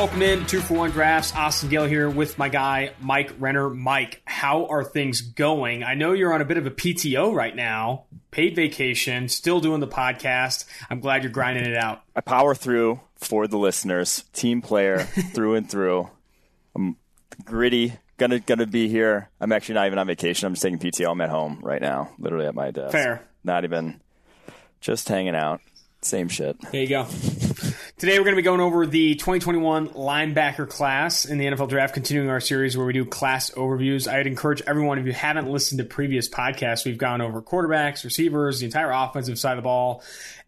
Welcome in two for one drafts. Austin Gayle here with my guy Mike Renner. Mike, how are things going? I know you're on a bit of a PTO right now, paid vacation, still doing the podcast. I'm glad you're grinding it out. I power through for the listeners, team player through and through. I'm gritty, gonna gonna be here. I'm actually not even on vacation. I'm just taking PTO. I'm at home right now, literally at my desk. Fair. Not even just hanging out. Same shit. There you go. Today we're going to be going over the 2021 linebacker class in the NFL draft, continuing our series where we do class overviews. I'd encourage everyone, if you haven't listened to previous podcasts, we've gone over quarterbacks, receivers, the entire offensive side of the ball,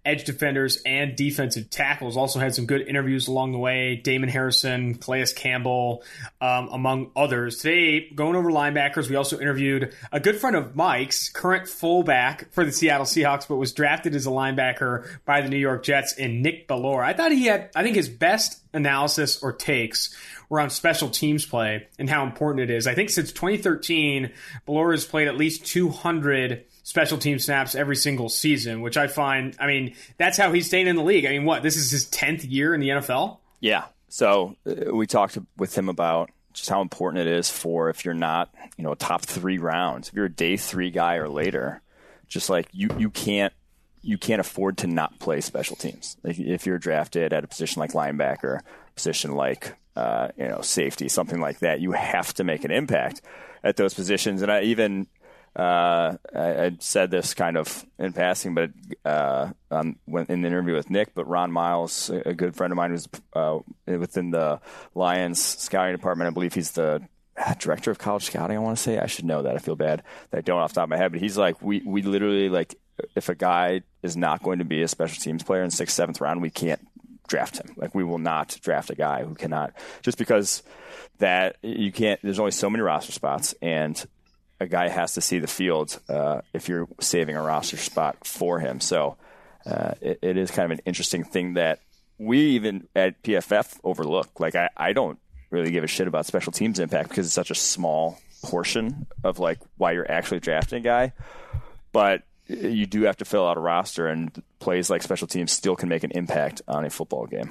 edge defenders, and defensive tackles. Also had some good interviews along the way. Damon Harrison, Calais Campbell, um, among others. Today, going over linebackers, we also interviewed a good friend of Mike's, current fullback for the Seattle Seahawks, but was drafted as a linebacker by the New York Jets in Nick Bellore. I thought he had, I think his best analysis or takes on special teams play and how important it is. I think since 2013, Bellore has played at least 200 special team snaps every single season, which I find, I mean, that's how he's staying in the league. I mean, what, this is his 10th year in the NFL? Yeah. So uh, we talked with him about just how important it is for if you're not, you know, a top three rounds, if you're a day three guy or later, just like you, you can't, you can't afford to not play special teams. If you're drafted at a position like linebacker, position like, uh, you know, safety, something like that, you have to make an impact at those positions. And I even, uh, I, I, said this kind of in passing, but uh, um, in the interview with Nick, but Ron Miles, a good friend of mine, was uh, within the Lions scouting department. I believe he's the director of college scouting. I want to say I should know that. I feel bad that I don't off the top of my head, but he's like, we we literally like if a guy is not going to be a special teams player in sixth, seventh round, we can't draft him. Like we will not draft a guy who cannot just because that you can't. There's only so many roster spots, and a guy has to see the field uh, if you're saving a roster spot for him. So uh, it, it is kind of an interesting thing that we even at PFF overlook. Like I, I don't really give a shit about special teams impact because it's such a small portion of like why you're actually drafting a guy. But you do have to fill out a roster, and plays like special teams still can make an impact on a football game.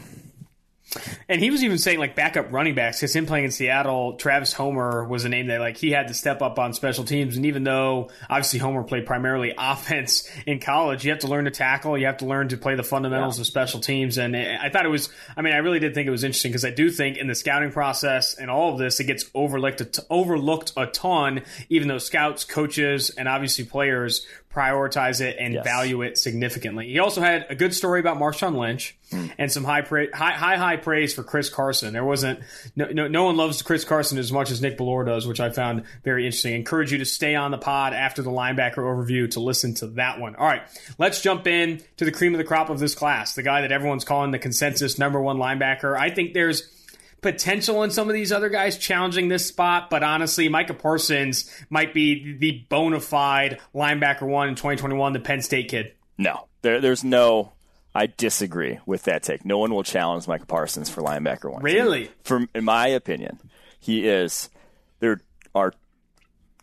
And he was even saying like backup running backs because him playing in Seattle, Travis Homer was a name that like he had to step up on special teams. And even though obviously Homer played primarily offense in college, you have to learn to tackle, you have to learn to play the fundamentals yeah. of special teams. And I thought it was, I mean, I really did think it was interesting because I do think in the scouting process and all of this, it gets overlooked overlooked a ton. Even though scouts, coaches, and obviously players prioritize it and yes. value it significantly. He also had a good story about Marshawn Lynch mm. and some high, pra- high, high, high praise for Chris Carson. There wasn't no, no, no one loves Chris Carson as much as Nick Bellore does, which I found very interesting. I encourage you to stay on the pod after the linebacker overview to listen to that one. All right, let's jump in to the cream of the crop of this class, the guy that everyone's calling the consensus number one linebacker. I think there's potential in some of these other guys challenging this spot, but honestly, Micah Parsons might be the bona fide linebacker one in 2021, the Penn State kid. No, there, there's no. I disagree with that take. No one will challenge Micah Parsons for linebacker one. Really? From in my opinion, he is. There are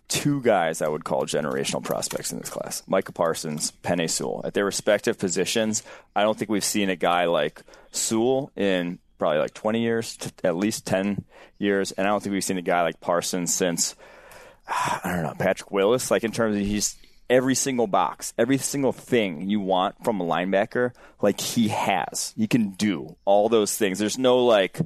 two guys I would call generational prospects in this class: Micah Parsons, Penei Sewell. At their respective positions, I don't think we've seen a guy like Sewell in probably like 20 years, at least 10 years. And I don't think we've seen a guy like Parsons since, I don't know, Patrick Willis. Like in terms of he's every single box, every single thing you want from a linebacker, like he has. He can do all those things. There's no like,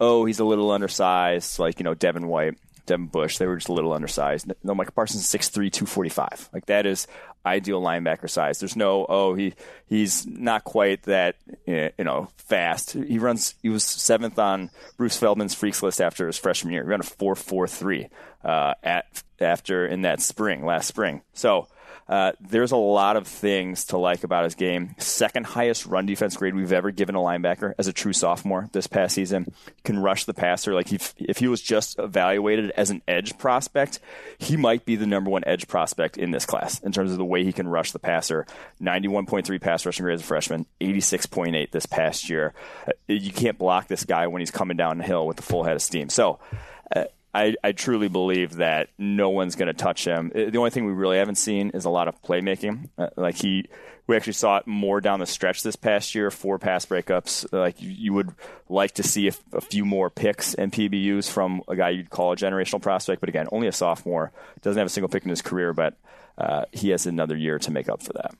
oh, he's a little undersized, like, you know, Devin White. Devin Bush, they were just a little undersized. No, Micah Parsons 6'3", 245. Like that is ideal linebacker size. There's no oh he he's not quite that you know fast. He runs. He was seventh on Bruce Feldman's freaks list after his freshman year. He ran a four four three uh, at after in that spring last spring. So uh, there's a lot of things to like about his game. Second highest run defense grade we've ever given a linebacker as a true sophomore this past season. Can rush the passer. Like if, if he was just evaluated as an edge prospect, he might be the number one edge prospect in this class in terms of the way he can rush the passer. 91.3 pass rushing grade as a freshman, 86.8 this past year. Uh, you can't block this guy when he's coming down the hill with the full head of steam. So uh, I, I truly believe that no one's going to touch him. Uh, the only thing we really haven't seen is a lot of playmaking. Uh, like he, we actually saw it more down the stretch this past year. Four pass breakups. Like you, would like to see a, a, few more picks and PBUs from a guy you'd call a generational prospect. But again, only a sophomore. Doesn't have a single pick in his career, but uh, he has another year to make up for that.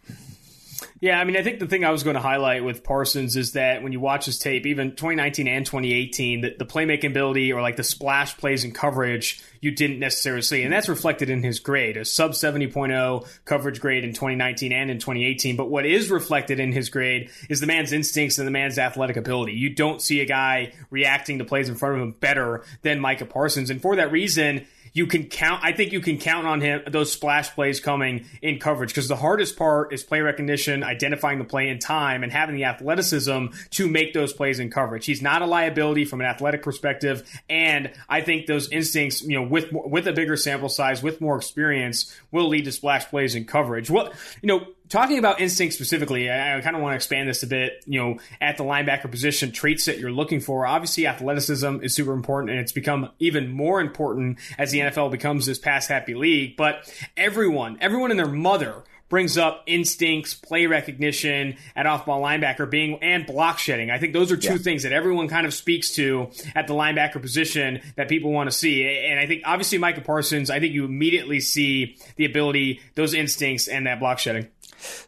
Yeah, I mean, I think the thing I was going to highlight with Parsons is that when you watch his tape, even 2019 and 2018, the, the playmaking ability or like the splash plays and coverage you didn't necessarily see. And that's reflected in his grade, a sub 70.0 coverage grade in 2019 and in 2018. But what is reflected in his grade is the man's instincts and the man's athletic ability. You don't see a guy reacting to plays in front of him better than Micah Parsons. And for that reason, you can count. I think you can count on him those splash plays coming in coverage because the hardest part is play recognition, identifying the play in time, and having the athleticism to make those plays in coverage. He's not a liability from an athletic perspective, and I think those instincts, you know, with with a bigger sample size, with more experience, will lead to splash plays in coverage. What you know, talking about instinct specifically, I, I kind of want to expand this a bit. You know, at the linebacker position, traits that you're looking for. Obviously, athleticism is super important, and it's become even more important as the NFL becomes this pass happy league. But everyone, everyone and their mother brings up instincts, play recognition at off-ball linebacker being and block shedding. I think those are two yeah. things that everyone kind of speaks to at the linebacker position that people want to see. And I think obviously Micah Parsons, I think you immediately see the ability, those instincts, and that block shedding.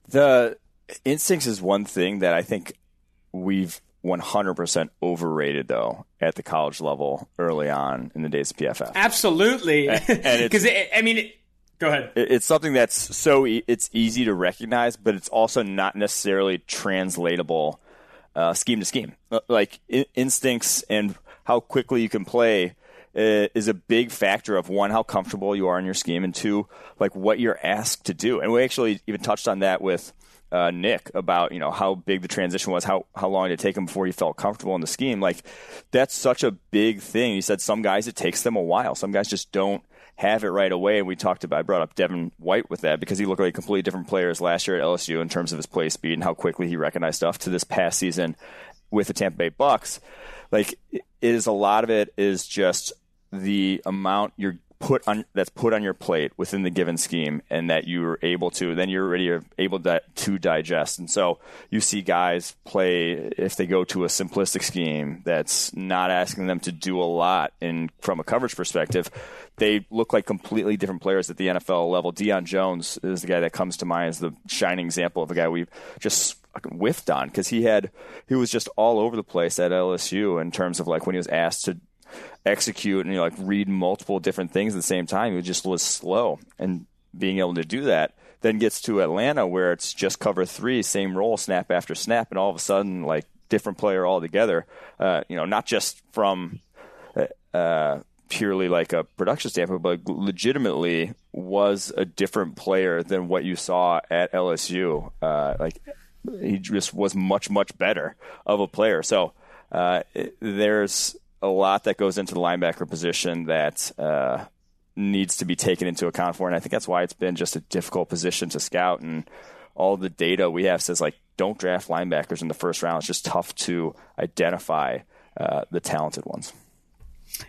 The instincts is one thing that I think we've 100% overrated though at the college level early on in the days of PFF. Absolutely. Because I mean, it, go ahead. It's something that's so e- it's easy to recognize, but it's also not necessarily translatable uh, scheme to scheme. Uh, like I- instincts and how quickly you can play is a big factor of one how comfortable you are in your scheme, and two like what you're asked to do. And we actually even touched on that with uh, Nick about you know how big the transition was, how how long did it take him before he felt comfortable in the scheme. Like that's such a big thing. He said some guys it takes them a while. Some guys just don't have it right away. And we talked about I brought up Devin White with that because he looked like a completely different player as last year at LSU in terms of his play speed and how quickly he recognized stuff to this past season with the Tampa Bay Bucks. Like it is a lot of it is just the amount you're put on that's put on your plate within the given scheme and that you're able to then you're already able to, to digest. And so you see guys play if they go to a simplistic scheme that's not asking them to do a lot in from a coverage perspective they look like completely different players at the NFL level. Deion Jones is the guy that comes to mind as the shining example of a guy we've just whiffed on because he had he was just all over the place at LSU in terms of like when he was asked to execute and you know, like read multiple different things at the same time. It just was slow, and being able to do that then gets to Atlanta where it's just cover three, same role, snap after snap, and all of a sudden like different player altogether. Uh, you know, not just from uh, uh purely like a production standpoint, but legitimately was a different player than what you saw at LSU. Uh, like he just was much much better of a player. So uh, there's a lot that goes into the linebacker position that uh, needs to be taken into account for, and I think that's why it's been just a difficult position to scout. And all the data we have says like don't draft linebackers in the first round. It's just tough to identify uh, the talented ones.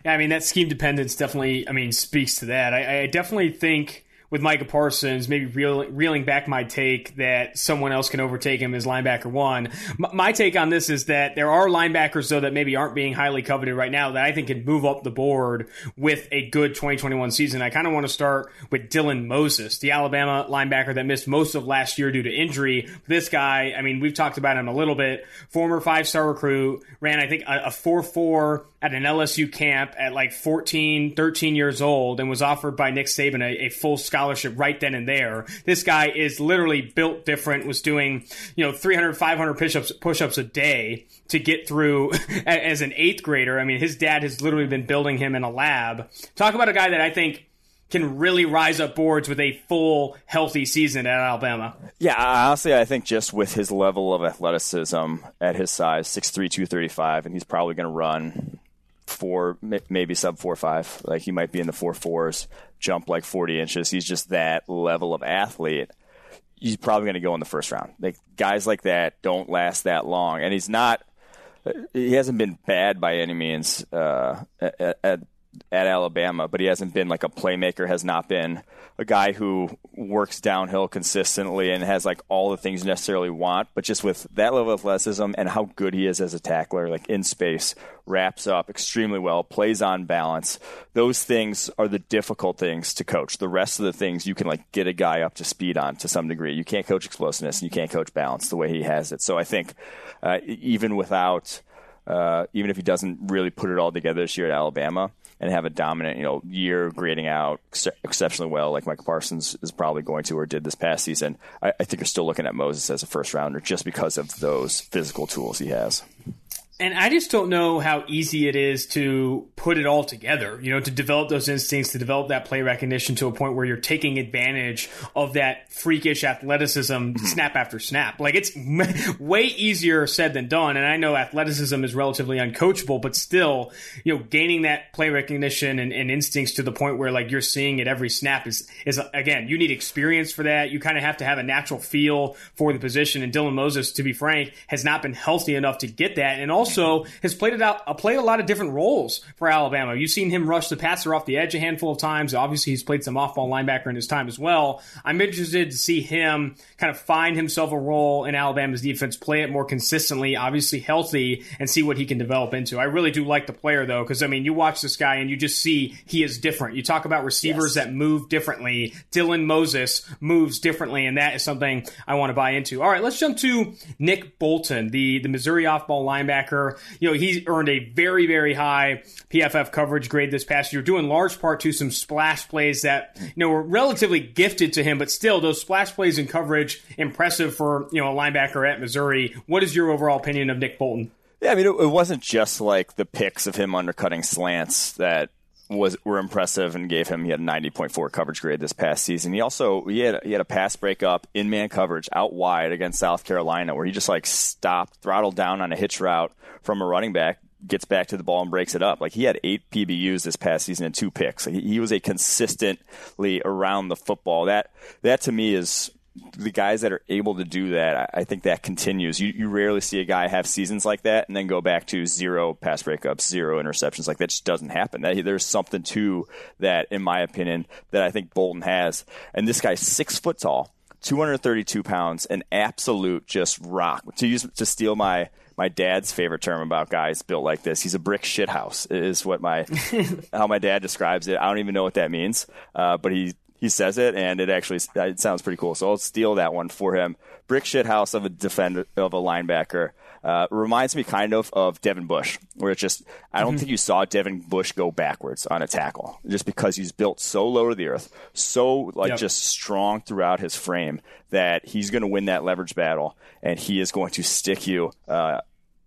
Yeah, I mean that scheme dependence definitely. I mean speaks to that. I, I definitely think with Micah Parsons, maybe reel, reeling back my take that someone else can overtake him as linebacker one. M- my take on this is that there are linebackers, though, that maybe aren't being highly coveted right now that I think can move up the board with a good 2021 season. I kind of want to start with Dylan Moses, the Alabama linebacker that missed most of last year due to injury. This guy, I mean, we've talked about him a little bit. Former five star recruit, ran, I think, a 4 4 at an LSU camp at like 14, 13 years old and was offered by Nick Saban a, a, full scholarship right then and there. This guy is literally built different, was doing, you know, 300, 500 push-ups, push-ups a day to get through as an eighth grader. I mean, his dad has literally been building him in a lab. Talk about a guy that I think can really rise up boards with a full healthy season at Alabama. Yeah, honestly, I think just with his level of athleticism at his size, 6'3", 235, and he's probably going to run four, maybe sub four five. Like he might be in the four fours, jump like forty inches. He's just that level of athlete. He's probably going to go in the first round. Like guys like that don't last that long, and he's not. He hasn't been bad by any means uh, at, at, at Alabama, but he hasn't been like a playmaker, has not been a guy who works downhill consistently and has like all the things you necessarily want. But just with that level of athleticism and how good he is as a tackler, like in space, wraps up extremely well, plays on balance. Those things are the difficult things to coach. The rest of the things you can like get a guy up to speed on to some degree. You can't coach explosiveness and you can't coach balance the way he has it. So I think uh, even without uh, even if he doesn't really put it all together this year at Alabama and have a dominant, you know, year grading out ex- exceptionally well, like Micah Parsons is probably going to or did this past season, I, I think you're still looking at Moses as a first rounder just because of those physical tools he has. And I just don't know how easy it is to put it all together, you know, to develop those instincts, to develop that play recognition to a point where you're taking advantage of that freakish athleticism mm-hmm. snap after snap. Like it's way easier said than done. And I know athleticism is relatively uncoachable, but still, you know, gaining that play recognition and, and instincts to the point where like you're seeing it every snap is, is again, you need experience for that. You kind of have to have a natural feel for the position. And Dylan Moses, to be frank, has not been healthy enough to get that. And also, also has played it out, uh, played a lot of different roles for Alabama. You've seen him rush the passer off the edge a handful of times. Obviously, he's played some off-ball linebacker in his time as well. I'm interested to see him kind of find himself a role in Alabama's defense, play it more consistently, obviously healthy, and see what he can develop into. I really do like the player though, because I mean, you watch this guy and you just see he is different. You talk about receivers yes. that move differently. Dylan Moses moves differently, and that is something I want to buy into. All right, let's jump to Nick Bolton, the the Missouri off-ball linebacker you know, he's earned a very, very high PFF coverage grade this past year, in large part to some splash plays that, you know, were relatively gifted to him, but still those splash plays and coverage impressive for, you know, a linebacker at Missouri. What is your overall opinion of Nick Bolton? Yeah, I mean, it, it wasn't just like the picks of him undercutting slants that was were impressive and gave him he had a 90.4 coverage grade this past season. He also he had he had a pass breakup in man coverage out wide against South Carolina where he just like stopped, throttled down on a hitch route from a running back, gets back to the ball and breaks it up. Like he had eight PBUs this past season and two picks. Like he was a consistently around the football. That that to me is the guys that are able to do that, I think that continues. You, you rarely see a guy have seasons like that and then go back to zero pass breakups, zero interceptions. Like that just doesn't happen. That, there's something to that, in my opinion, that I think Bolton has. And this guy's six foot tall, 232 pounds, an absolute just rock. To use to steal my my dad's favorite term about guys built like this. He's a brick shithouse is what my how my dad describes it. I don't even know what that means, uh, but he he says it, and it actually it sounds pretty cool. So I'll steal that one for him. Brick shit house of a defender of a linebacker uh, reminds me kind of of Devin Bush, where it's just I don't mm-hmm. think you saw Devin Bush go backwards on a tackle, just because he's built so low to the earth, so like yep. just strong throughout his frame that he's going to win that leverage battle, and he is going to stick you. Uh,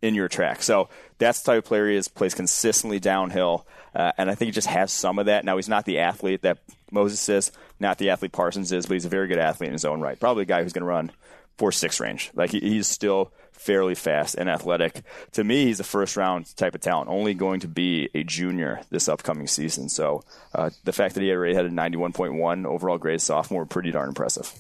in your track. So that's the type of player he is, plays consistently downhill. Uh, and I think he just has some of that. Now, he's not the athlete that Moses is, not the athlete Parsons is, but he's a very good athlete in his own right. Probably a guy who's going to run four six range. Like he, he's still fairly fast and athletic. To me, he's a first round type of talent. Only going to be a junior this upcoming season. So uh, the fact that he already had a 91.1 overall grade sophomore, pretty darn impressive.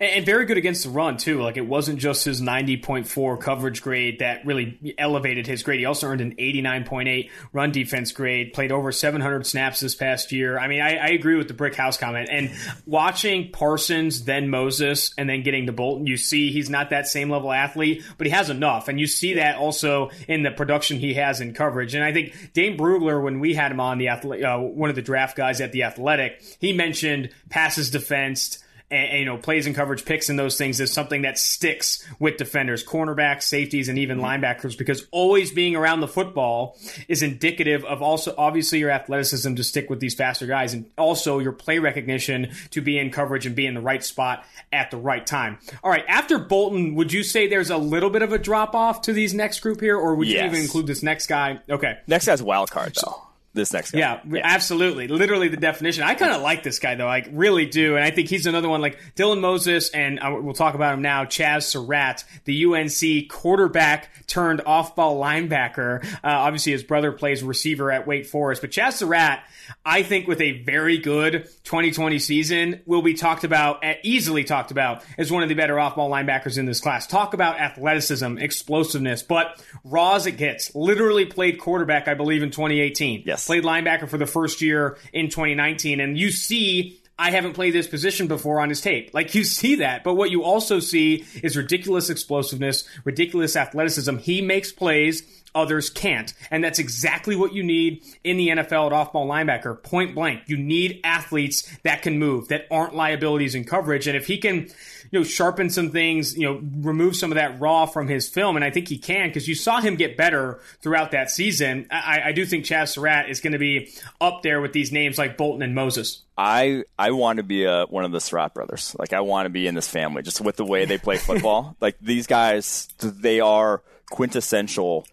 And, very good against the run too. Like it wasn't just his 90.4 coverage grade that really elevated his grade. He also earned an 89.8 run defense grade. Played over 700 snaps this past year. I mean, I, I agree with the brick house comment. And watching Parsons, then Moses, and then getting to Bolton, you see he's not that same level athlete, but he has enough. And you see that also in the production he has in coverage. And I think Dane Brugler, when we had him on the uh, one of the draft guys at the Athletic, he mentioned passes defensed and, and, you know plays and coverage picks and those things is something that sticks with defenders, cornerbacks, safeties, and even mm-hmm. linebackers because always being around the football is indicative of also obviously your athleticism to stick with these faster guys and also your play recognition to be in coverage and be in the right spot at the right time. All right, after Bolton, would you say there's a little bit of a drop off to these next group here, or would yes. you even include this next guy? Okay, next guy's wild card though this next guy. Yeah, yeah. absolutely. Literally the definition. I kind of like this guy though. I really do, and I think he's another one like Dylan Moses, and uh, we'll talk about him now. Chazz Surratt, the UNC quarterback turned off-ball linebacker. Uh, obviously, his brother plays receiver at Wake Forest, but Chazz Surratt, I think, with a very good 2020 season, will be talked about, easily talked about, as one of the better off-ball linebackers in this class. Talk about athleticism, explosiveness, but raw as it gets. Literally played quarterback, I believe, in 2018. Yes played linebacker for the first year in 2019, and you see I haven't played this position before on his tape. Like you see that, but what you also see is ridiculous explosiveness, ridiculous athleticism. He makes plays others can't. And that's exactly what you need in the NFL at off ball linebacker, point blank. You need athletes that can move, that aren't liabilities in coverage. And if he can, you know, sharpen some things, you know, remove some of that raw from his film, and I think he can because you saw him get better throughout that season. I, I do think Chazz Surratt is going to be up there with these names like Bolton and Moses. I I want to be a, one of the Surratt brothers. Like I want to be in this family, just with the way they play football. like these guys, they are quintessential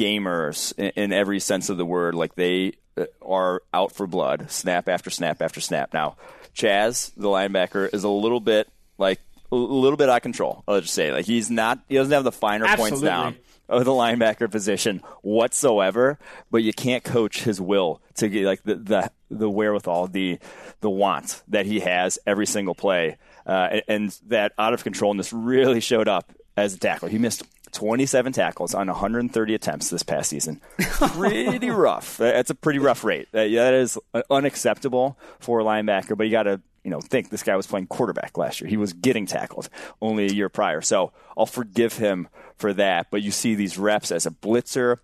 gamers in, in every sense of the word. Like they uh, are out for blood, snap after snap after snap. Now, Chazz, the linebacker, is a little bit like a little bit out of control. I'll just say, like he's not, he doesn't have the finer Absolutely. points down of the linebacker position whatsoever. But you can't coach his will to get like the the, the wherewithal, the the want that he has every single play, uh, and, and that out of controlness really showed up as a tackler. He missed 27 tackles on 130 attempts this past season. Pretty rough. That's a pretty rough rate. That is uh, unacceptable for a linebacker, but you got to you know think this guy was playing quarterback last year. He was getting tackled only a year prior. So I'll forgive him for that, but you see these reps as a blitzer.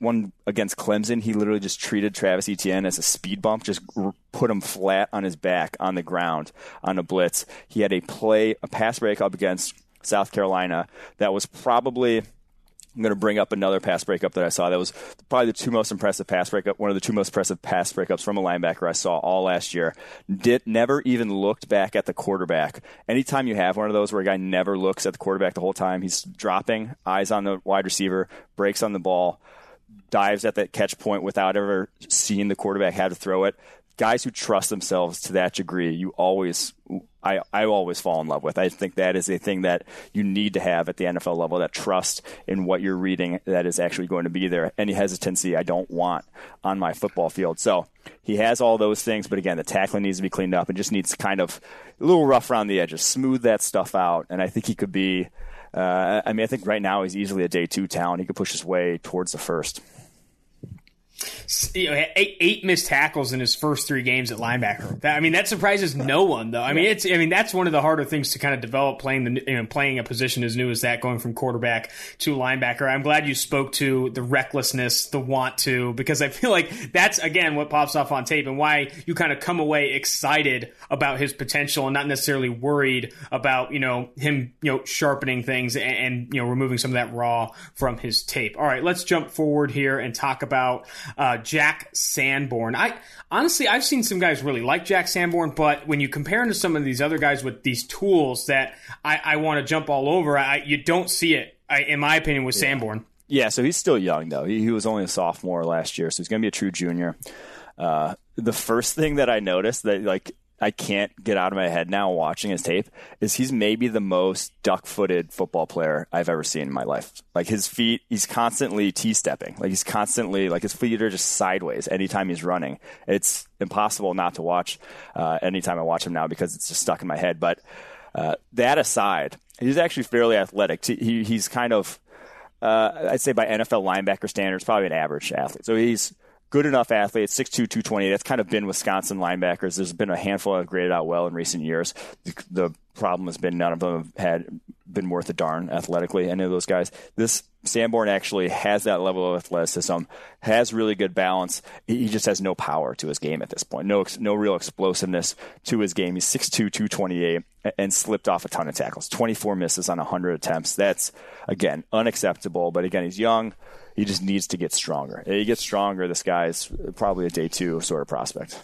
One against Clemson, he literally just treated Travis Etienne as a speed bump, just put him flat on his back on the ground on a blitz. He had a play, a pass break up against South Carolina that was probably I'm going to bring up another pass breakup that I saw. That was probably the two most impressive pass breakup, one of the two most impressive pass breakups from a linebacker I saw all last year. Did never even looked back at the quarterback. Anytime you have one of those where a guy never looks at the quarterback the whole time, he's dropping, eyes on the wide receiver, breaks on the ball, dives at that catch point without ever seeing the quarterback how to throw it. Guys who trust themselves to that degree, you always I, I always fall in love with. I think that is a thing that you need to have at the NFL level that trust in what you're reading that is actually going to be there. Any hesitancy I don't want on my football field. So he has all those things, but again, the tackling needs to be cleaned up and just needs kind of a little rough around the edges, smooth that stuff out. And I think he could be, uh, I mean, I think right now he's easily a day two talent. He could push his way towards the first you know, eight, eight missed tackles in his first three games at linebacker. That, I mean, that surprises no one, though. I mean, it's I mean that's one of the harder things to kind of develop playing the you know, playing a position as new as that, going from quarterback to linebacker. I'm glad you spoke to the recklessness, the want to, because I feel like that's again what pops off on tape and why you kind of come away excited about his potential and not necessarily worried about you know him you know sharpening things and, and you know removing some of that raw from his tape. All right, let's jump forward here and talk about uh, Jack Sanborn. I honestly, I've seen some guys really like Jack Sanborn, but when you compare him to some of these other guys with these tools that I, I want to jump all over, I, you don't see it, I, in my opinion, with yeah. Sanborn. Yeah, so he's still young though. He, he was only a sophomore last year, so he's going to be a true junior. Uh, the first thing that I noticed that like I can't get out of my head now watching his tape is he's maybe the most duck footed football player I've ever seen in my life. Like his feet, he's constantly T stepping. Like he's constantly, like his feet are just sideways anytime he's running. It's impossible not to watch uh, anytime I watch him now because it's just stuck in my head. But uh, that aside, he's actually fairly athletic. He, he's kind of, uh, I'd say by NFL linebacker standards, probably an average athlete. So he's good enough athlete, 6'2", 220. That's kind of been Wisconsin linebackers. There's been a handful that have graded out well in recent years. The, the problem has been none of them have had been worth a darn athletically. Any of those guys. This Sanborn actually has that level of athleticism, has really good balance. He just has no power to his game at this point. No, no real explosiveness to his game. He's 6'2", 228 and slipped off a ton of tackles. 24 misses on 100 attempts. That's, again, unacceptable. But again, he's young he just needs to get stronger. He gets stronger. This guy's probably a day two sort of prospect.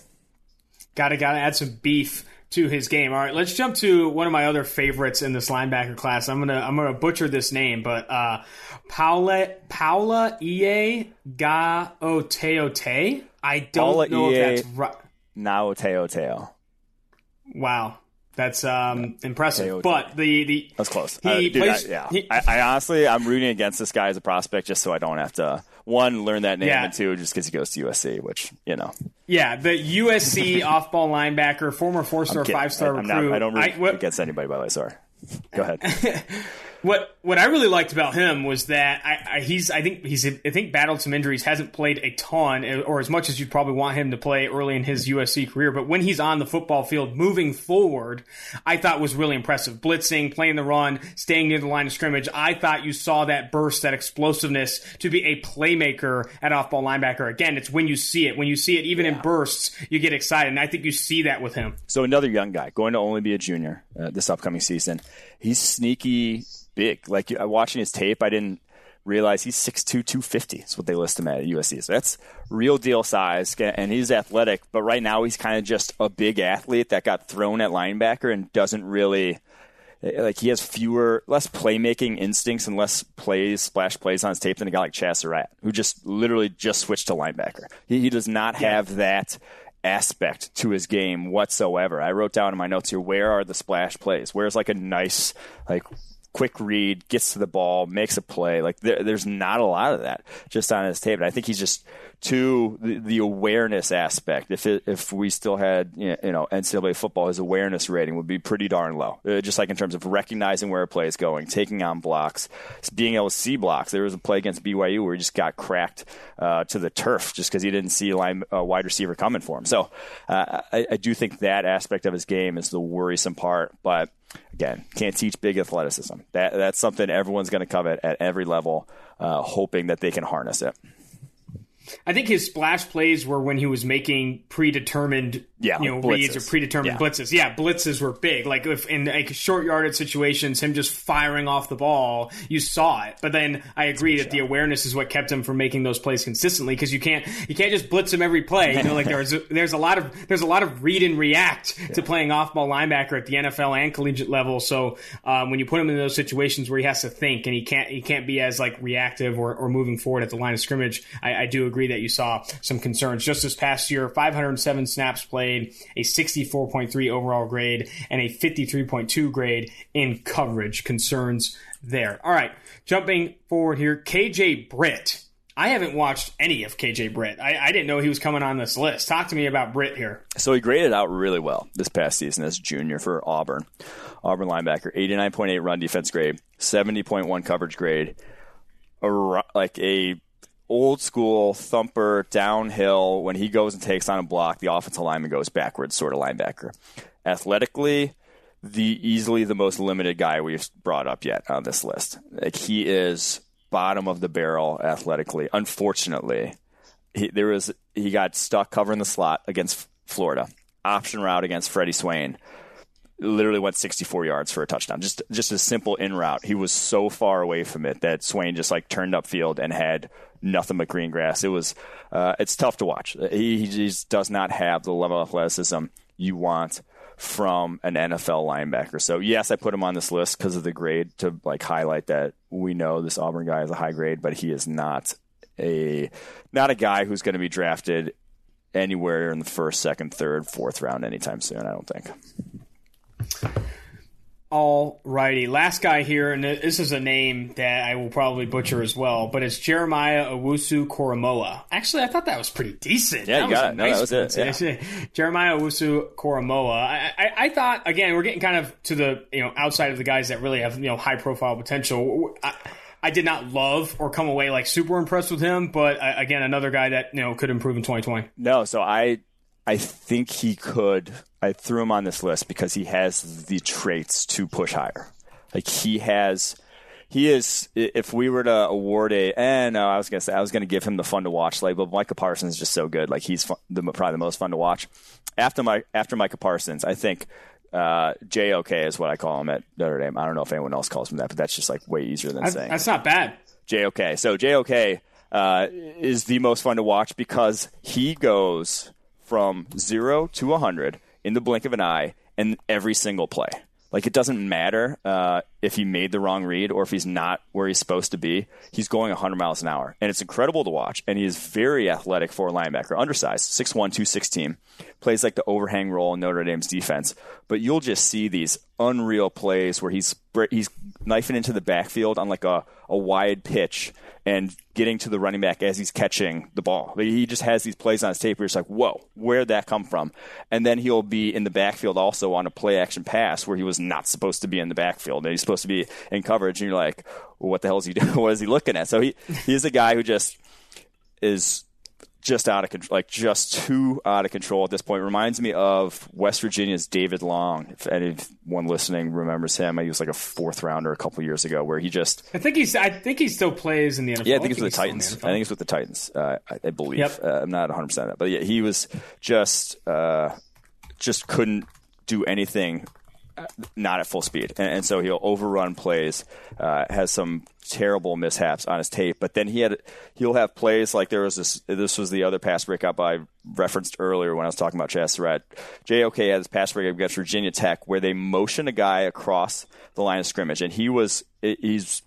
Got to got to add some beef to his game. All right, let's jump to one of my other favorites in this linebacker class. I'm gonna I'm gonna butcher this name, but uh, Paula Paula Ie Gaoteote. I don't Paula know if that's right. Naoteoteo. Wow. That's um, impressive. But the, the that's close. He uh, dude, plays, I, yeah. He, I, I, honestly, I'm rooting against this guy as a prospect just so I don't have to one learn that name yeah. and two just because he goes to USC, which you know. Yeah, the USC off-ball linebacker, former four-star, five-star recruit. Not, I don't root I, against anybody by the way. Sorry. Go ahead. What what I really liked about him was that I, I, he's I think he's I think battled some injuries, hasn't played a ton or as much as you'd probably want him to play early in his USC career. But when he's on the football field, moving forward, I thought was really impressive. Blitzing, playing the run, staying near the line of scrimmage. I thought you saw that burst, that explosiveness to be a playmaker at off ball linebacker. Again, it's when you see it. When you see it, even yeah. in bursts, you get excited, and I think you see that with him. So another young guy going to only be a junior uh, this upcoming season. He's sneaky big. Like watching his tape, I didn't realize he's 6'2", 250 is what they list him at at USC. So that's real deal size, and he's athletic. But right now, he's kind of just a big athlete that got thrown at linebacker and doesn't really eh, like he has fewer, less playmaking instincts and less plays, splash plays on his tape than a guy like Surratt, who just literally just switched to linebacker. He, he does not have that aspect to his game whatsoever. I wrote down in my notes here, where are the splash plays? Where's like a nice, like quick read, gets to the ball, makes a play. Like there, there's not a lot of that just on his tape. And I think he's just to the, the awareness aspect. If it, if we still had you know NCAA football, his awareness rating would be pretty darn low. Uh, just like in terms of recognizing where a play is going, taking on blocks, being able to see blocks. There was a play against BYU where he just got cracked uh, to the turf just because he didn't see a line, wide receiver coming for him. So uh, I, I do think that aspect of his game is the worrisome part, but again, can't teach big athleticism. That that's something everyone's going to covet at every level, uh, hoping that they can harness it. I think his splash plays were when he was making predetermined, yeah, you know, blitzes. reads or predetermined yeah. blitzes. Yeah, blitzes were big. Like if in like short yarded situations, him just firing off the ball, you saw it. But then I agree that the awareness is what kept him from making those plays consistently because you can't you can't just blitz him every play. You know, like there's there's a lot of there's a lot of read and react yeah. to playing off ball linebacker at the NFL and collegiate level. So um, when you put him in those situations where he has to think and he can't he can't be as like reactive or, or moving forward at the line of scrimmage, I, I do agree agree that you saw some concerns. Just this past year, 507 snaps played, a 64.3 overall grade, and a 53.2 grade in coverage. Concerns there. All right, jumping forward here, KJ Britt. I haven't watched any of KJ Britt. I, I, didn't know he was coming on this list. Talk to me about Britt here. So he graded out really well this past season as junior for Auburn. Auburn linebacker, 89.8 run defense grade, 70.1 coverage grade, like a old school thumper downhill. When he goes and takes on a block, the offensive lineman goes backwards, sort of linebacker. Athletically, the easily the most limited guy we've brought up yet on this list. Like he is bottom of the barrel athletically. Unfortunately, he, there was he got stuck covering the slot against Florida. Option route against Freddie Swain literally went 64 yards for a touchdown. Just just a simple in route. He was so far away from it that Swain just like turned upfield and had nothing but green grass. It was uh, it's tough to watch. He, he just does not have the level of athleticism you want from an NFL linebacker. So yes, I put him on this list because of the grade to like highlight that we know this Auburn guy is a high grade, but he is not a not a guy who's going to be drafted anywhere in the first, second, third, fourth round anytime soon. I don't think. All righty. Last guy here, and this is a name that I will probably butcher as well, but it's Jeremiah Owusu Koramoah. Actually, I thought that was pretty decent. Yeah, that you got it. No, nice that was it. Yeah. Jeremiah Owusu Koramoah. I, I, I, thought, again, we're getting kind of to the, you know, outside of the guys that really have, you know, high profile potential. I, I did not love or come away like super impressed with him, but uh, again, another guy that, you know, could improve in 2020. No, so I I think he could. I threw him on this list because he has the traits to push higher. Like he has, he is. If we were to award a, eh, no, I was gonna say I was gonna give him the fun to watch label. Micah Parsons is just so good. Like he's fun, the, probably the most fun to watch. After my after Micah Parsons, I think uh, JOK is what I call him at Notre Dame. I don't know if anyone else calls him that, but that's just like way easier than I, saying. That's not bad. JOK. So JOK uh, is the most fun to watch because he goes from zero to 100 in the blink of an eye in every single play. Like it doesn't matter uh, if he made the wrong read or if he's not where he's supposed to be. He's going 100 miles an hour, and it's incredible to watch. And he is very athletic for a linebacker, undersized, 6'1", 216, plays like the overhang role in Notre Dame's defense. But you'll just see these unreal plays where he's he's knifing into the backfield on like a, a wide pitch and getting to the running back as he's catching the ball. He just has these plays on his tape where it's like, whoa, where'd that come from? And then he'll be in the backfield also on a play action pass where he was not supposed to be in the backfield. And he's supposed to be in coverage. And you're like, well, what the hell is he doing? what is he looking at? So he, he is a guy who just is just out of control, like just too out of control at this point. Reminds me of West Virginia's David Long. If anyone listening remembers him, he was like a fourth rounder a couple years ago, where he just. I think he's. I think he still plays in the NFL. Yeah, I think, it's with the Titans. I think it's with the Titans. Uh, I, I, believe. Yep. Uh, I'm not 100 percent but yeah, he was just uh, just couldn't do anything not at full speed, and, and so he'll overrun plays. Uh, has some terrible mishaps on his tape, but then he had he'll have plays like there was this. This was the other pass breakup I referenced earlier when I was talking about Chazz Surratt. JOK had this pass breakup against Virginia Tech where they motion a guy across the line of scrimmage, and he was he's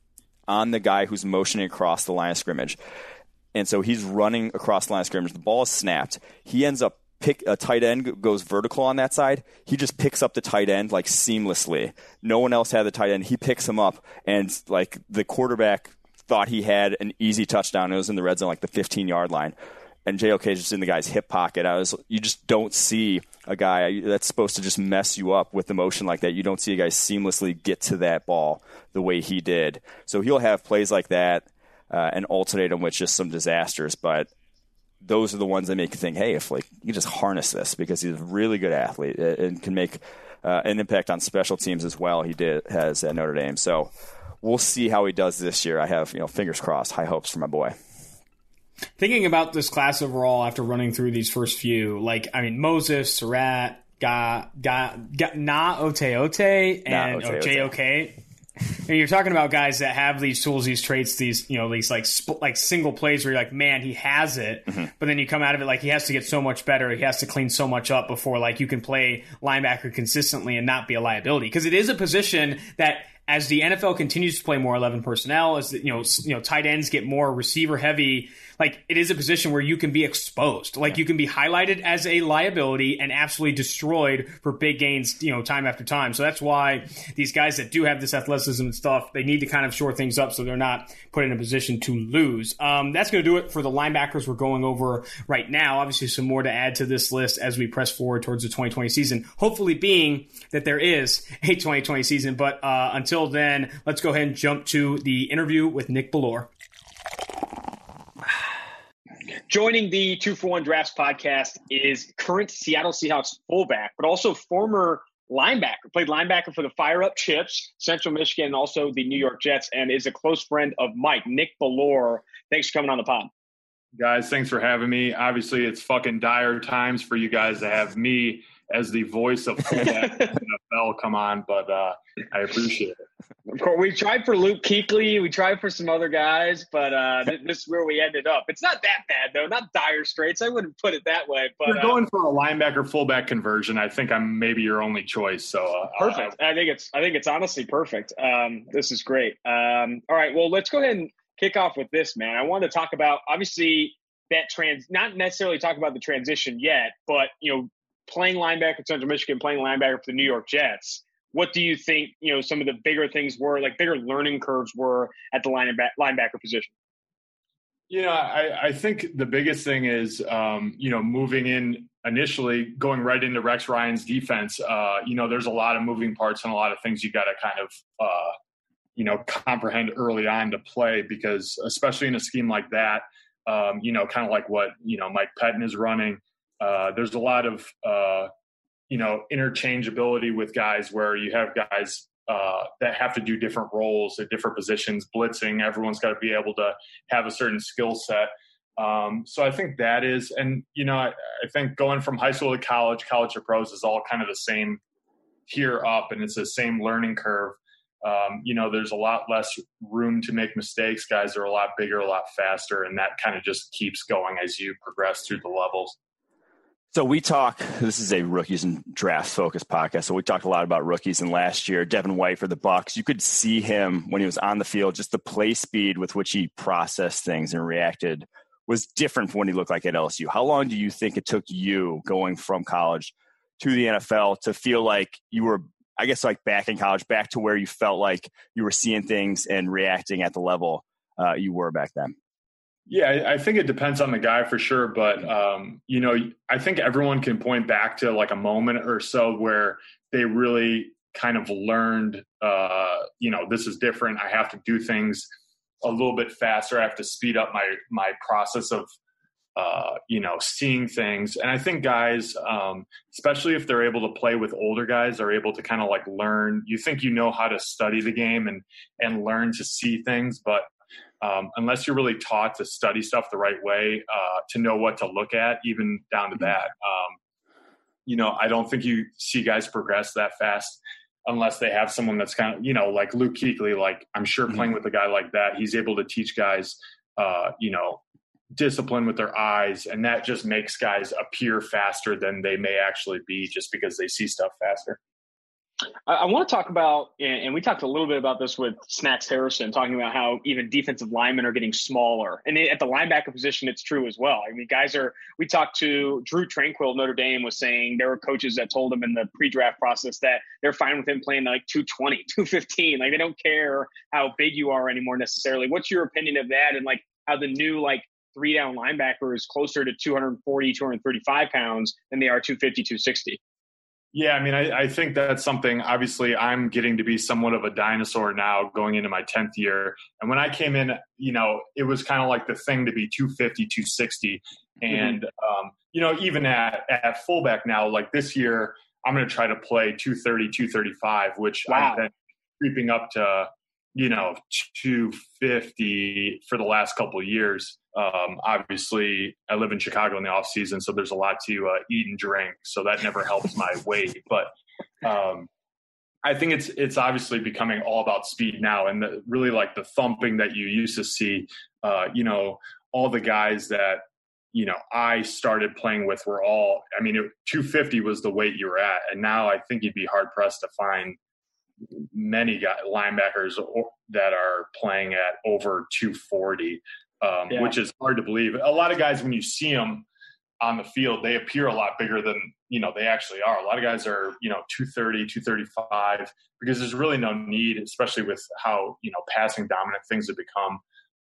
on the guy who's motioning across the line of scrimmage. And so he's running across the line of scrimmage. The ball is snapped. He ends up pick a tight end goes vertical on that side, he just picks up the tight end like seamlessly. No one else had the tight end. He picks him up, and like the quarterback thought he had an easy touchdown. It was in the red zone, like the 15 yard line. And JOK is just in the guy's hip pocket. I was, you just don't see a guy that's supposed to just mess you up with the motion like that. You don't see a guy seamlessly get to that ball the way he did. So he'll have plays like that uh, and alternate them with just some disasters. But those are the ones that make you think, hey, if like you just harness this because he's a really good athlete and can make uh, an impact on special teams as well. He did has at Notre Dame, so we'll see how he does this year. I have you know fingers crossed, high hopes for my boy. Thinking about this class overall after running through these first few, like I mean Moses, Surratt, Ga, Ga, Ga Na Ote Ote, and JOK and you're talking about guys that have these tools, these traits, these you know these like sp- like single plays where you're like, man, he has it, mm-hmm. but then you come out of it like he has to get so much better, he has to clean so much up before like you can play linebacker consistently and not be a liability. Because it is a position that as the NFL continues to play more 11 personnel, as the, you know you know tight ends get more receiver heavy like it is a position where you can be exposed. Like you can be highlighted as a liability and absolutely destroyed for big gains, you know, time after time. So that's why these guys that do have this athleticism and stuff, they need to kind of shore things up so they're not put in a position to lose. Um, that's going to do it for the linebackers we're going over right now. Obviously, some more to add to this list as we press forward towards the 2020 season. Hopefully, being that there is a 2020 season. But uh, until then, let's go ahead and jump to the interview with Nick Bellore. Joining the Two for One Drafts podcast is current Seattle Seahawks fullback, but also former linebacker. Played linebacker for the Fire Up Chips, Central Michigan, and also the New York Jets, and is a close friend of Mike, Nick Bellore. Thanks for coming on the pod. Guys, thanks for having me. Obviously, it's fucking dire times for you guys to have me as the voice of fullback NFL come on, but uh, I appreciate it. Of course, we tried for Luke Kuechly, we tried for some other guys, but uh, this is where we ended up. It's not that bad though, not dire straits. I wouldn't put it that way. But you're going uh, for a linebacker fullback conversion. I think I'm maybe your only choice. So uh, perfect. I think it's I think it's honestly perfect. Um, this is great. Um, all right, well, let's go ahead and kick off with this, man. I want to talk about obviously that trans, not necessarily talk about the transition yet, but you know playing linebacker Central Michigan, playing linebacker for the New York Jets, what do you think, you know, some of the bigger things were, like bigger learning curves were at the linebacker position? You know, I, I think the biggest thing is, um, you know, moving in initially, going right into Rex Ryan's defense. Uh, you know, there's a lot of moving parts and a lot of things you got to kind of, uh, you know, comprehend early on to play because, especially in a scheme like that, um, you know, kind of like what you know Mike Pettine is running. Uh, there's a lot of uh, you know interchangeability with guys where you have guys uh, that have to do different roles at different positions, blitzing. Everyone's got to be able to have a certain skill set. Um, so I think that is, and you know, I, I, think going from high school to college, college to pros is all kind of the same tier up, and it's the same learning curve. Um, you know, there's a lot less room to make mistakes. Guys are a lot bigger, a lot faster, and that kind of just keeps going as you progress through the levels. So we talk. This is a rookies and drafts focused podcast. So we talked a lot about rookies. And last year, Devin White for the Bucks, you could see him when he was on the field. Just the play speed with which he processed things and reacted was different from when he looked like at LSU. How long do you think it took you going from college to the NFL to feel like you were, I guess, like back in college, back to where you felt like you were seeing things and reacting at the level uh, you were back then? Yeah, I think it depends on the guy for sure. But, um, you know, I think everyone can point back to like a moment or so where they really kind of learned, uh, you know, this is different. I have to do things a little bit faster. I have to speed up my, my process of, uh, you know, seeing things. And I think guys, um, especially if they're able to play with older guys, are able to kind of like learn. You think you know how to study the game and and learn to see things, but um, unless you're really taught to study stuff the right way, uh, to know what to look at, even down to mm-hmm. that. Um, you know, I don't think you see guys progress that fast unless they have someone that's kind of, you know, like Luke Kuechly. Like I'm sure mm-hmm. playing with a guy like that, he's able to teach guys, uh, you know, discipline with their eyes, and that just makes guys appear faster than they may actually be, just because they see stuff faster. I, I want to talk about, and we talked a little bit about this with Snacks Harrison, talking about how even defensive linemen are getting smaller. And at the linebacker position, it's true as well. I mean, guys are, we talked to Drue Tranquill, Notre Dame was saying there were coaches that told him in the pre draft process that they're fine with him playing like 220, 215. Like they don't care how big you are anymore necessarily. What's your opinion of that? And like how the new like three down linebacker is closer to 240, 235 pounds than they are 250, 260? Yeah, I mean, I, I, think that's something. Obviously, I'm getting to be somewhat of a dinosaur now, going into my 10th year. And when I came in, you know, it was kind of like the thing to be 250, 260. Mm-hmm. And, um, you know, even at, at fullback now, like this year, I'm going to try to play 230, 235, which wow. I've been creeping up to, you know, 250 for the last couple of years. Um, obviously, I live in Chicago in the off season, so there's a lot to uh, eat and drink. So that never helps my weight. But um, I think it's it's obviously becoming all about speed now, and the, really like the thumping that you used to see. Uh, you know, all the guys that you know I started playing with were all. I mean, it, 250 was the weight you were at, and now I think you'd be hard pressed to find many guy, linebackers that are playing at over 240 um, yeah. which is hard to believe. A lot of guys, when you see them on the field, they appear a lot bigger than you know they actually are. A lot of guys are you know 230, 235 because there's really no need, especially with how you know passing dominant things have become.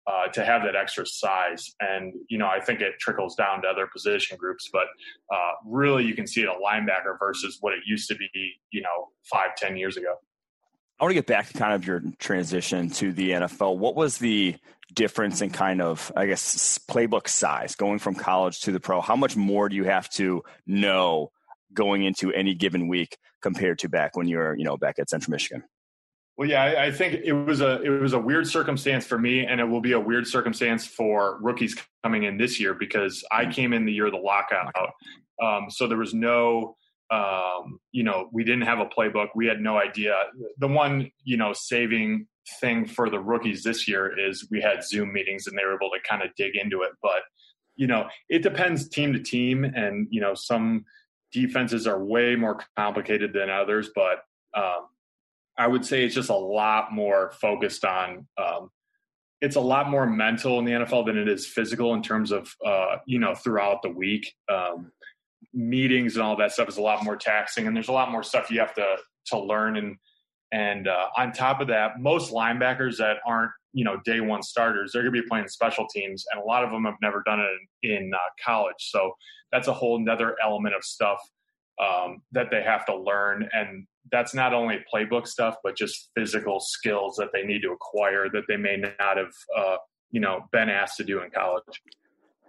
Uh, to have that extra size. And, you know, I think it trickles down to other position groups, but uh, really you can see it a linebacker versus what it used to be, you know, five, ten years ago. I want to get back to kind of your transition to the NFL. What was the difference in kind of, I guess, playbook size going from college to the pro? How much more do you have to know going into any given week compared to back when you were, you know, back at Central Michigan? Well, yeah, I, I think it was a it was a weird circumstance for me, and it will be a weird circumstance for rookies coming in this year because I mm-hmm. came in the year of the lockout, um, so there was no um, you know, we didn't have a playbook. We had no idea. The one, you know, saving thing for the rookies this year is we had Zoom meetings and they were able to kind of dig into it. But, you know, it depends team to team. And, you know, some defenses are way more complicated than others. But um, I would say it's just a lot more focused on, um, it's a lot more mental in the NFL than it is physical in terms of, uh, you know, throughout the week. Um, meetings and all that stuff is a lot more taxing and there's a lot more stuff you have to to learn and and uh, on top of that most linebackers that aren't you know day one starters they're going to be playing special teams and a lot of them have never done it in, in uh, college. So that's a whole nother element of stuff um, that they have to learn. And that's not only playbook stuff but just physical skills that they need to acquire that they may not have uh, you know been asked to do in college.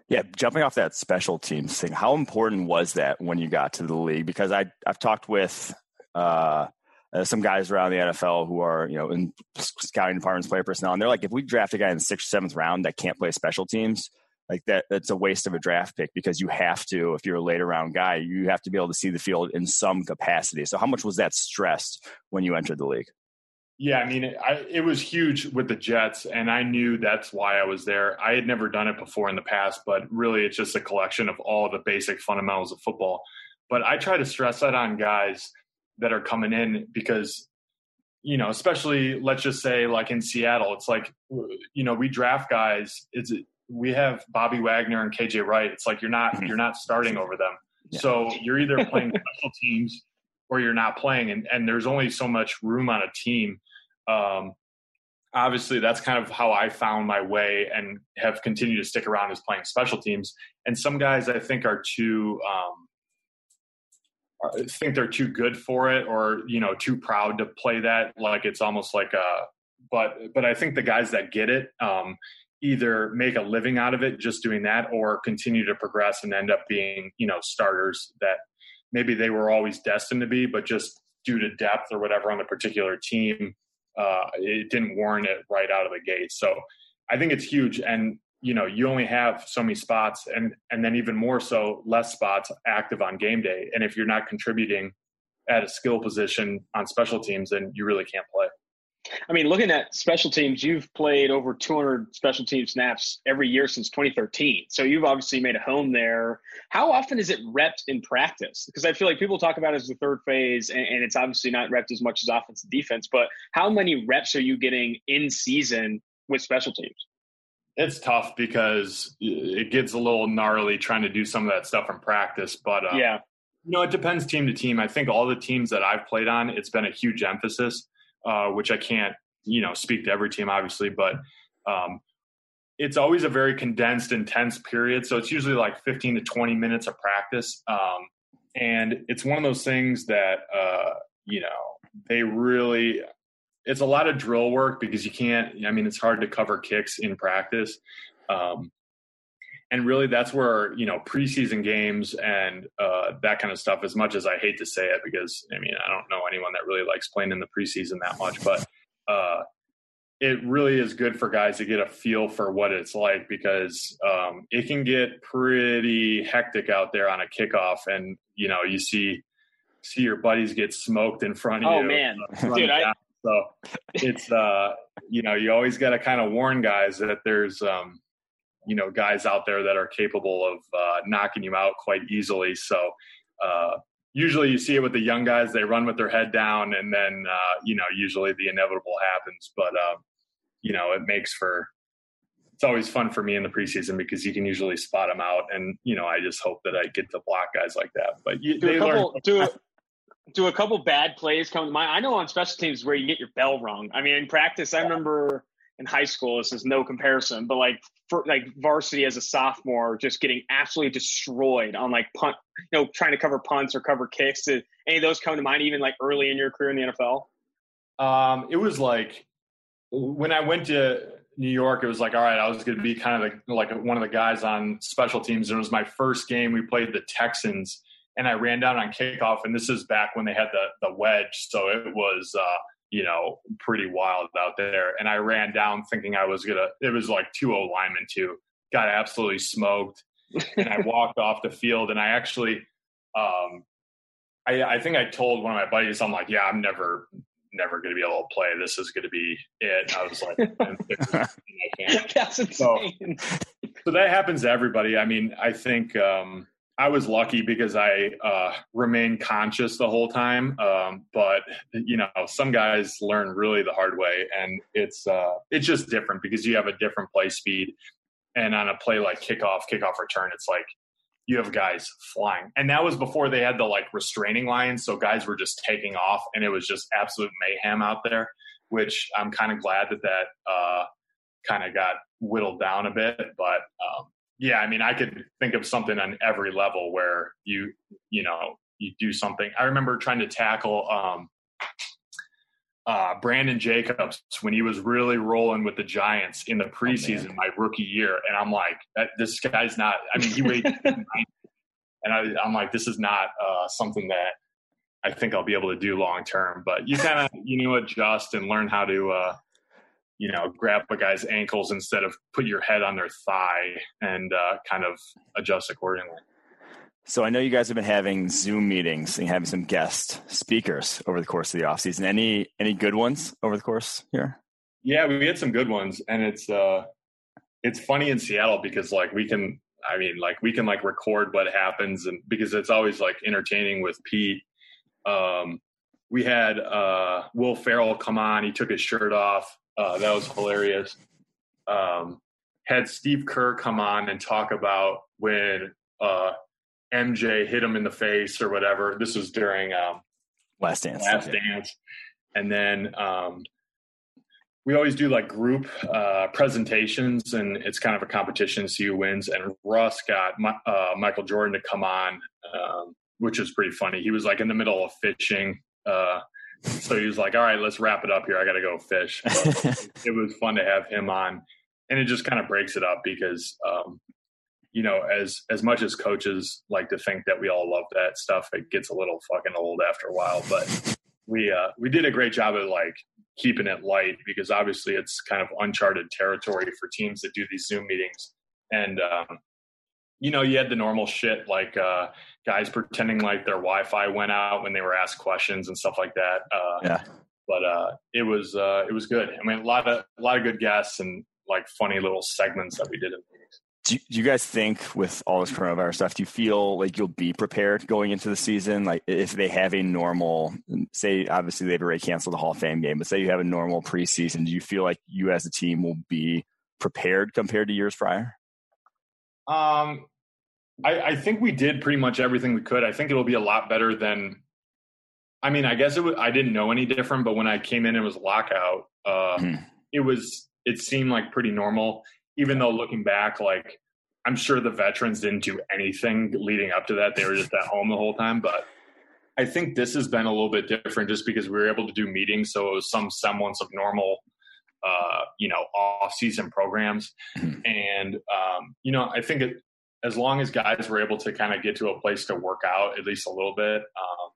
Yeah, jumping off that special teams thing, how important was that when you got to the league? Because I I've talked with uh, uh, some guys around the NFL who are you know in scouting departments, player personnel, and they're like, if we draft a guy in the sixth, seventh round that can't play special teams, like that that's a waste of a draft pick because you have to if you're a later round guy you have to be able to see the field in some capacity so how much was that stressed when you entered the league yeah, I mean, it, I, it was huge with the Jets, and I knew that's why I was there. I had never done it before in the past, but really, it's just a collection of all the basic fundamentals of football. But I try to stress that on guys that are coming in because, you know, especially let's just say like in Seattle, it's like, you know, we draft guys. It's we have Bobby Wagner and KJ Wright. It's like you're not mm-hmm. you're not starting over them. Yeah. So you're either playing special teams or you're not playing, and and there's only so much room on a team um, obviously that's kind of how I found my way and have continued to stick around as playing special teams. And some guys I think are too um, think they're too good for it or you know too proud to play that like it's almost like a but but I think the guys that get it um, either make a living out of it just doing that or continue to progress and end up being you know starters that maybe they were always destined to be but just due to depth or whatever on the particular team uh, it didn't warrant it right out of the gate. So i think it's huge and you know you only have so many spots and and then even more so less spots active on game day and if you're not contributing at a skill position on special teams then you really can't play I mean, looking at special teams, you've played over 200 special team snaps every year since 2013. So you've obviously made a home there. How often is it repped in practice? Because I feel like people talk about it as the third phase, and, and it's obviously not repped as much as offense and defense. But how many reps are you getting in season with special teams? It's tough because it gets a little gnarly trying to do some of that stuff in practice. But uh, yeah, you know, it depends team to team. I think all the teams that I've played on, it's been a huge emphasis uh, which I can't, you know, speak to every team obviously, but um, it's always a very condensed, intense period. So it's usually like 15 to 20 minutes of practice. Um, and it's one of those things that, uh, you know, they really, it's a lot of drill work because you can't, I mean, it's hard to cover kicks in practice. Um, and really that's where you know preseason games and uh, that kind of stuff as much as i hate to say it because i mean i don't know anyone that really likes playing in the preseason that much but uh, it really is good for guys to get a feel for what it's like because um, it can get pretty hectic out there on a kickoff and you know you see see your buddies get smoked in front of oh, you. oh man dude I... so it's uh you know you always got to kind of warn guys that there's um you know guys out there that are capable of uh, knocking you out quite easily. So uh, usually you see it with the young guys; they run with their head down, and then uh, you know usually the inevitable happens. But um, you know it makes for it's always fun for me in the preseason because you can usually spot them out, and you know I just hope that I get to block guys like that. But you, do a couple, do, a, do a couple bad plays come to mind? I know on special teams where you get your bell rung. I mean, in practice, I remember in high school. This is no comparison, but like for like varsity as a sophomore, just getting absolutely destroyed on like punt, you know, trying to cover punts or cover kicks. Did any of those come to mind, even like early in your career in the NFL? Um, it was like when I went to New York, it was like, all right, I was going to be kind of like, like one of the guys on special teams. And it was my first game. We played the Texans, and I ran down on kickoff. And this is back when they had the the wedge, so it was. Uh, you know, pretty wild out there. And I ran down thinking I was gonna. It was like two O linemen too. Got absolutely smoked, and I walked off the field. And I actually, um, I, I think I told one of my buddies, I'm like, yeah, I'm never, never going to be able to play. This is going to be it. And I was like, that's insane. So, so that happens to everybody. I mean, I think. Um, I was lucky because I uh, remained conscious the whole time. Um, but you know, some guys learn really the hard way, and it's uh, it's just different because you have a different play speed. And on a play like kickoff, kickoff return, it's like you have guys flying, and that was before they had the like restraining lines, so guys were just taking off, and it was just absolute mayhem out there. Which I'm kind of glad that that uh, kind of got whittled down a bit, but um, yeah, I mean, I could think of something on every level where you, you know, you do something. I remember trying to tackle um, uh, Brandon Jacobs when he was really rolling with the Giants in the oh, preseason, oh, my rookie year, and I'm like, this guy's not. I mean, he weighed, and I, am like, this is not uh, something that I think I'll be able to do long term. But you kind of, you know, adjust and learn how to. Uh, you know, grab a guy's ankles instead of put your head on their thigh and uh, kind of adjust accordingly. So I know you guys have been having Zoom meetings and having some guest speakers over the course of the offseason. Any any good ones over the course here? Yeah, we had some good ones, and it's uh, it's funny in Seattle because like we can, I mean, like we can like record what happens, and because it's always like entertaining with Pete. Um, we had uh, Will Ferrell come on. He took his shirt off uh, that was hilarious. Um, had Steve Kerr come on and talk about when uh, MJ hit him in the face or whatever. This was during um, Last Dance. Last Dance, and then um, we always do like group uh, presentations, and it's kind of a competition, see who wins. And Russ got uh, Michael Jordan to come on, um, which was pretty funny. He was like in the middle of fishing. Uh, so he was like, "All right, let's wrap it up here. I got to go fish." it was fun to have him on, and it just kind of breaks it up because, um, you know, as as much as coaches like to think that we all love that stuff, it gets a little fucking old after a while. But we uh, we did a great job of like keeping it light because obviously it's kind of uncharted territory for teams that do these Zoom meetings. And, um, you know, you had the normal shit like uh, guys pretending like their Wi Fi went out when they were asked questions and stuff like that. Uh, yeah. But uh, it was uh, it was good. I mean, a lot of a lot of good guests and like funny little segments that we did in meetings do you, do you guys think with all this coronavirus stuff, do you feel like you'll be prepared going into the season? Like if they have a normal, say, obviously they've already canceled the Hall of Fame game, but say you have a normal preseason, do you feel like you as a team will be prepared compared to years prior? Um, I, I think we did pretty much everything we could. I think it'll be a lot better than. I mean, I guess it was, I didn't know any different, but when I came in, it was lockout. Uh, mm-hmm. It was. It seemed like pretty normal even though looking back, like I'm sure the veterans didn't do anything leading up to that. They were just at home the whole time. But I think this has been a little bit different just because we were able to do meetings. So it was some semblance of normal, uh, you know, off season programs. Mm-hmm. And, um, you know, I think it, as long as guys were able to kind of get to a place to work out at least a little bit, um,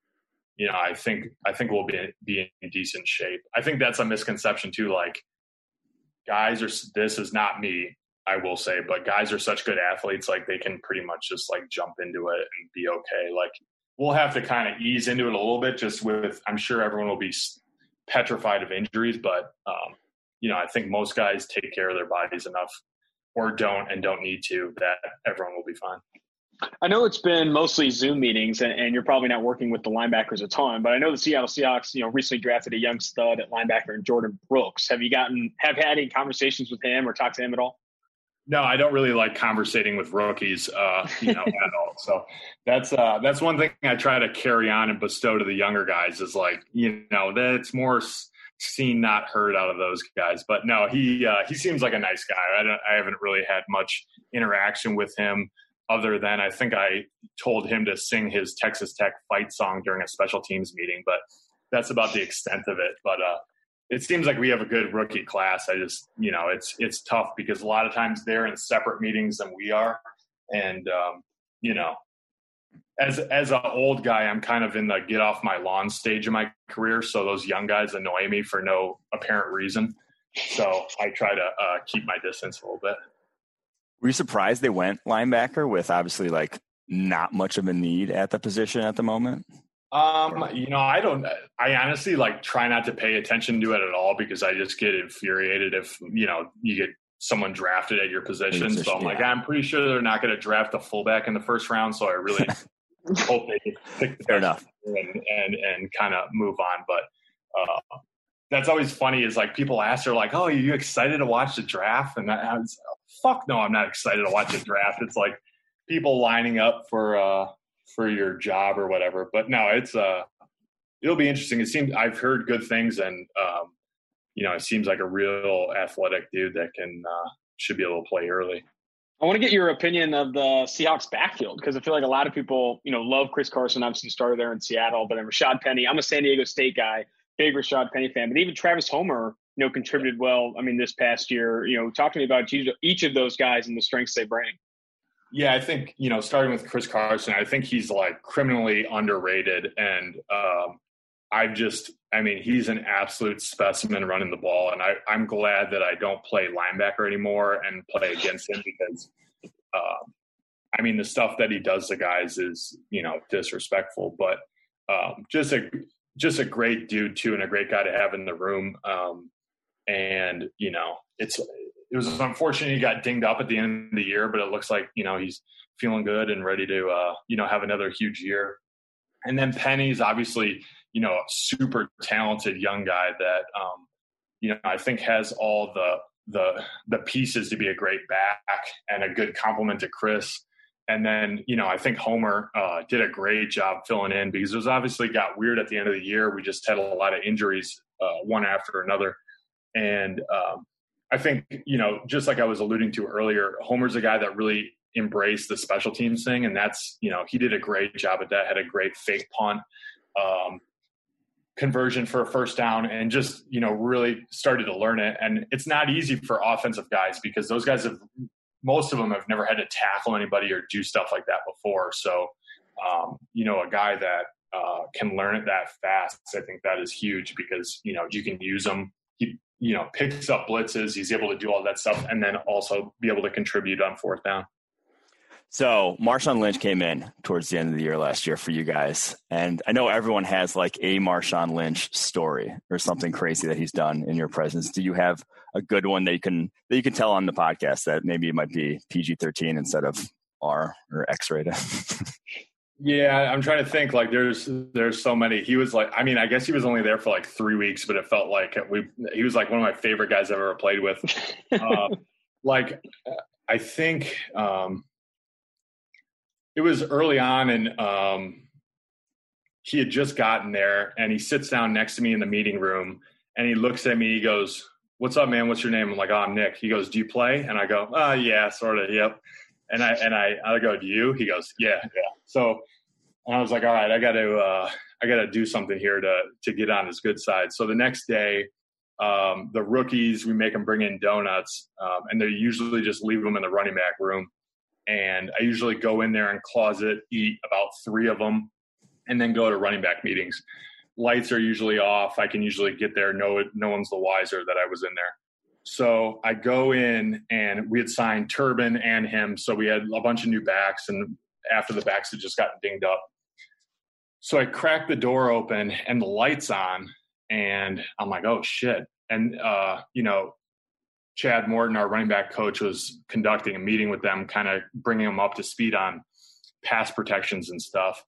you know, I think I think we'll be be in decent shape. I think that's a misconception too. Like guys are this is not me i will say but guys are such good athletes like they can pretty much just like jump into it and be okay like we'll have to kind of ease into it a little bit just with i'm sure everyone will be petrified of injuries but um, you know i think most guys take care of their bodies enough or don't and don't need to that everyone will be fine I know it's been mostly Zoom meetings, and, and, you're probably not working with the linebackers a ton. But I know the Seattle Seahawks, you know, recently drafted a young stud at linebacker, in Jordyn Brooks. Have you gotten have had any conversations with him or talked to him at all? No, I don't really like conversating with rookies, uh, you know, at all. So that's uh, that's one thing I try to carry on and bestow to the younger guys is like, you know, that's more seen, not heard out of those guys. But no, he uh, he seems like a nice guy. I don't, I haven't really had much interaction with him other than I think I told him to sing his Texas Tech fight song during a special teams meeting, but that's about the extent of it. But uh, it seems like we have a good rookie class. I just, you know, it's it's tough because a lot of times they're in separate meetings than we are, and um, you know, as as an old guy, I'm kind of in the get off my lawn stage of my career. So those young guys annoy me for no apparent reason. So I try to uh, keep my distance a little bit. Were you surprised they went linebacker with obviously like not much of a need at the position at the moment? Um, you know, I don't. I honestly like try not to pay attention to it at all because I just get infuriated if you know you get someone drafted at your position. position so I'm yeah. like, I'm pretty sure they're not going to draft a fullback in the first round. So I really hope they pick the Fair enough and and and kind of move on. But uh, that's always funny is like people ask her like, "Oh, are you excited to watch the draft?" And I was, fuck no, I'm not excited to watch a draft. It's like people lining up for uh for your job or whatever. But no, it's uh it'll be interesting. It seems I've heard good things and um you know, it seems like a real athletic dude that can uh should be able to play early. I want to get your opinion of the Seahawks backfield because I feel like a lot of people, you know, love Chris Carson. Obviously, started there in Seattle, but then Rashad Penny. I'm a San Diego State guy, big Rashad Penny fan, but even Travis Homer you know, contributed well. I mean, this past year, you know, talk to me about each of those guys and the strengths they bring. Yeah, I think you know, starting with Chris Carson, I think he's like criminally underrated, and um, I've just, I mean, he's an absolute specimen running the ball, and I, I'm glad that I don't play linebacker anymore and play against him because, uh, I mean, the stuff that he does to guys is, you know, disrespectful, but um, just a just a great dude too, and a great guy to have in the room. Um, and you know it's it was unfortunate he got dinged up at the end of the year, but it looks like you know he's feeling good and ready to uh, you know have another huge year. And then Penny's obviously you know a super talented young guy that um, you know I think has all the the the pieces to be a great back and a good complement to Chris. And then, you know, I think Homer uh, did a great job filling in because it was obviously got weird at the end of the year. We just had a lot of injuries, uh, one after another. And um, I think, you know, just like I was alluding to earlier, Homer's a guy that really embraced the special teams thing. And that's, you know, he did a great job at that, had a great fake punt. Um, conversion for a first down and just you know really started to learn it. And it's not easy for offensive guys because those guys have most of them have never had to tackle anybody or do stuff like that before. So um, you know a guy that uh, can learn it that fast i think that is huge because you know you can use them he you know picks up blitzes. He's able to do all that stuff and then also be able to contribute on fourth down so Marshawn Lynch came in towards the end of the year last year for you guys, and I know everyone has like a Marshawn Lynch story or something crazy that he's done in your presence. Do you have a good one that you can that you can tell on the podcast that maybe it might be PG thirteen instead of R or X rated? yeah, I'm trying to think. Like, there's there's so many. He was like, I mean, I guess he was only there for like three weeks, but it felt like we. He was like one of my favorite guys I've ever played with. uh, like, I think. Um, it was early on and um, he had just gotten there and he sits down next to me in the meeting room and he looks at me he goes what's up man? What's your name? I'm like oh i'm nick. He goes do you play? And i go oh yeah sort of yep. And i and i i go do you? He goes yeah. Yeah. So i was like all right i gotta uh, i gotta do something here to to get on his good side. So the next day um, the rookies we make them bring in donuts um, and they usually just leave them in the running back room and I usually go in there and closet, eat about three of them, and then go to running back meetings. Lights are usually off. I can usually get there. No, no one's the wiser that I was in there. So I go in, and we had signed Turbin and him, so we had a bunch of new backs, and after the backs had just gotten dinged up. So I crack the door open, and the lights on, and I'm like, "Oh shit!" And uh, you know, Chad Morton, our running back coach, was conducting a meeting with them, kind of bringing them up to speed on pass protections and stuff.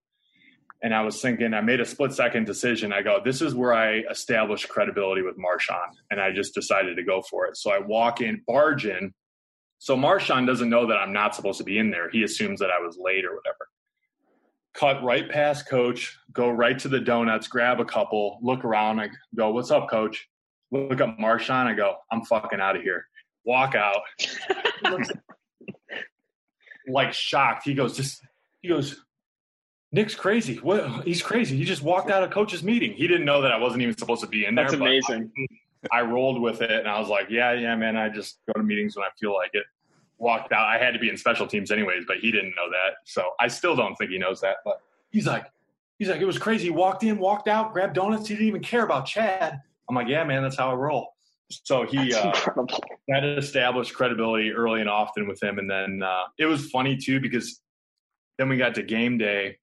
And I was thinking, I made a split second decision. I go, this is where I establish credibility with Marshawn. And I just decided to go for it. So I walk in, barge in. So Marshawn doesn't know that I'm not supposed to be in there. He assumes that I was late or whatever. Cut right past coach, go right to the donuts, grab a couple, look around. I go, what's up, coach? Look up Marshawn. I go, I'm fucking out of here. Walk out. like shocked. He goes, just he goes, Nick's crazy. What? He's crazy. He just walked out of coach's meeting. He didn't know that I wasn't even supposed to be in there. That's amazing. I, I, rolled with it, and I was like, "Yeah, yeah, man. I just go to meetings when I feel like it." Walked out. I had to be in special teams anyways, but he didn't know that. So I still don't think he knows that. But he's like, he's like, it was crazy. He walked in, walked out, grabbed donuts. He didn't even care about Chad. I'm like, yeah, man, that's how I roll. So he uh, that established credibility early and often with him, and then uh, it was funny too because then we got to game day,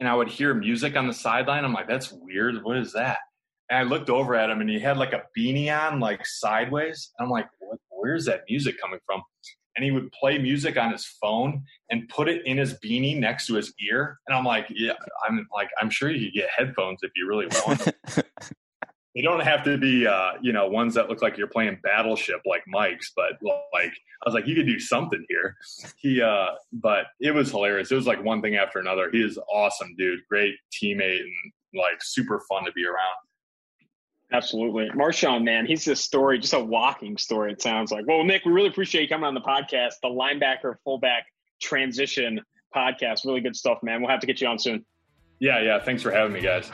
and I would hear music on the sideline. I'm like, that's weird. What is that? And I looked over at him, and he had like a beanie on, like sideways. I'm like, what, where's that music coming from? And he would play music on his phone and put it in his beanie next to his ear. And I'm like, yeah, I'm like, I'm sure you could get headphones if you really want. they don't have to be uh, you know ones that look like you're playing battleship like mike's but like i was like you could do something here he uh but it was hilarious it was like one thing after another he is awesome dude great teammate and like super fun to be around Absolutely. Marshawn, man, he's a story, just a walking story, it sounds like. Well, Nick, we really appreciate you coming on the podcast, the linebacker fullback transition podcast. Really good stuff, man. We'll have to get you on soon. Yeah, yeah. Thanks for having me, guys.